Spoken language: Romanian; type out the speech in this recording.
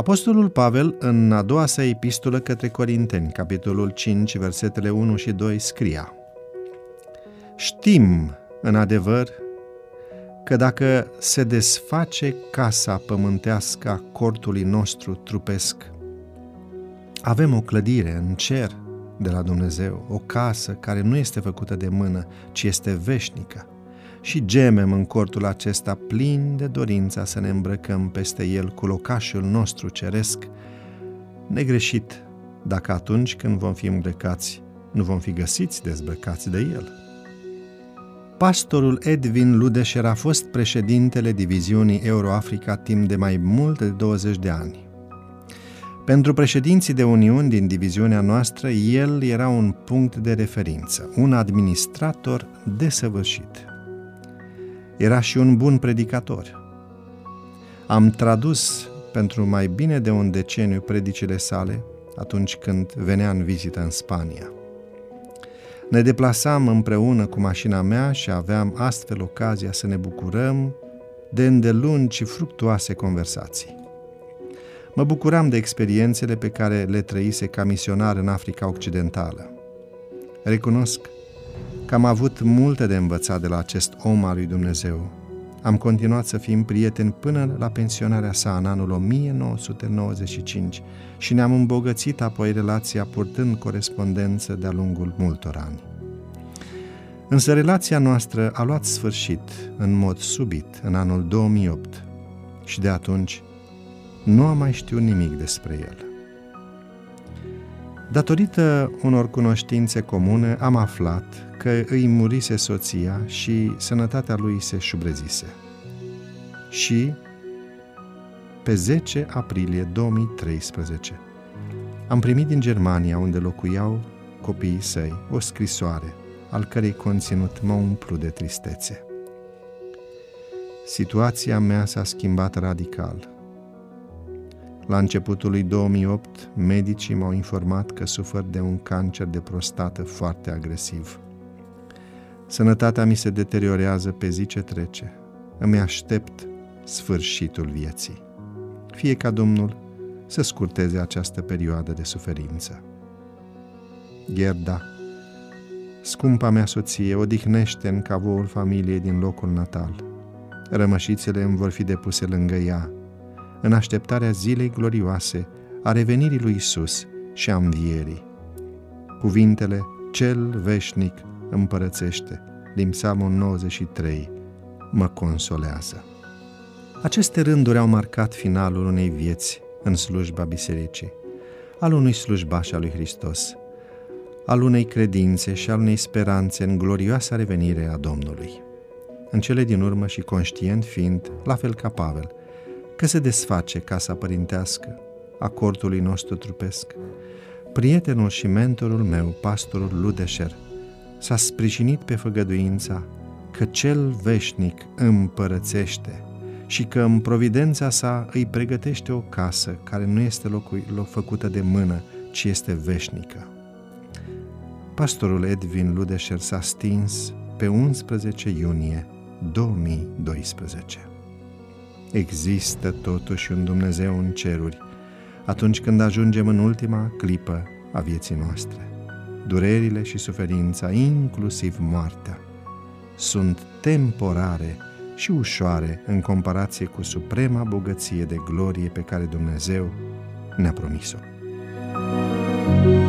Apostolul Pavel, în a doua sa epistolă către Corinteni, capitolul 5, versetele 1 și 2, scria Știm, în adevăr, că dacă se desface casa pământească a cortului nostru trupesc, avem o clădire în cer de la Dumnezeu, o casă care nu este făcută de mână, ci este veșnică. Și gemem în cortul acesta plin de dorința să ne îmbrăcăm peste el cu locașul nostru ceresc, negreșit, dacă atunci când vom fi îmbrăcați, nu vom fi găsiți dezbrăcați de el. Pastorul Edwin Ludeșer a fost președintele diviziunii Euroafrica timp de mai mult de 20 de ani. Pentru președinții de uniuni din diviziunea noastră, el era un punct de referință, un administrator desăvârșit. Era și un bun predicator. Am tradus pentru mai bine de un deceniu predicile sale atunci când venea în vizită în Spania. Ne deplasam împreună cu mașina mea și aveam astfel ocazia să ne bucurăm de îndelungi și fructuoase conversații. Mă bucuram de experiențele pe care le trăise ca misionar în Africa Occidentală. Recunosc că am avut multe de învățat de la acest om al lui Dumnezeu. Am continuat să fim prieteni până la pensionarea sa în anul 1995 și ne-am îmbogățit apoi relația purtând corespondență de-a lungul multor ani. Însă relația noastră a luat sfârșit în mod subit în anul 2008 și de atunci nu am mai știut nimic despre el. Datorită unor cunoștințe comune, am aflat că îi murise soția și sănătatea lui se șubrezise. Și pe 10 aprilie 2013 am primit din Germania, unde locuiau copiii săi, o scrisoare, al cărei conținut mă umplu de tristețe. Situația mea s-a schimbat radical. La începutul lui 2008, medicii m-au informat că sufăr de un cancer de prostată foarte agresiv. Sănătatea mi se deteriorează pe zi ce trece. Îmi aștept sfârșitul vieții. Fie ca Domnul să scurteze această perioadă de suferință. Gerda, scumpa mea soție, odihnește în cavoul familiei din locul natal. Rămășițele îmi vor fi depuse lângă ea, în așteptarea zilei glorioase a revenirii lui Isus și a învierii. Cuvintele Cel veșnic împărățește, din Psalmul 93, mă consolează. Aceste rânduri au marcat finalul unei vieți în slujba bisericii, al unui slujbaș al lui Hristos, al unei credințe și al unei speranțe în glorioasa revenire a Domnului. În cele din urmă și conștient fiind, la fel ca Pavel, că se desface casa părintească a cortului nostru trupesc, prietenul și mentorul meu, pastorul Ludeșer, s-a sprijinit pe făgăduința că cel veșnic împărățește și că în providența sa îi pregătește o casă care nu este locui, loc făcută de mână, ci este veșnică. Pastorul Edwin Ludeșer s-a stins pe 11 iunie 2012. Există totuși un Dumnezeu în ceruri atunci când ajungem în ultima clipă a vieții noastre durerile și suferința, inclusiv moartea, sunt temporare și ușoare în comparație cu suprema bogăție de glorie pe care Dumnezeu ne-a promis-o. thank you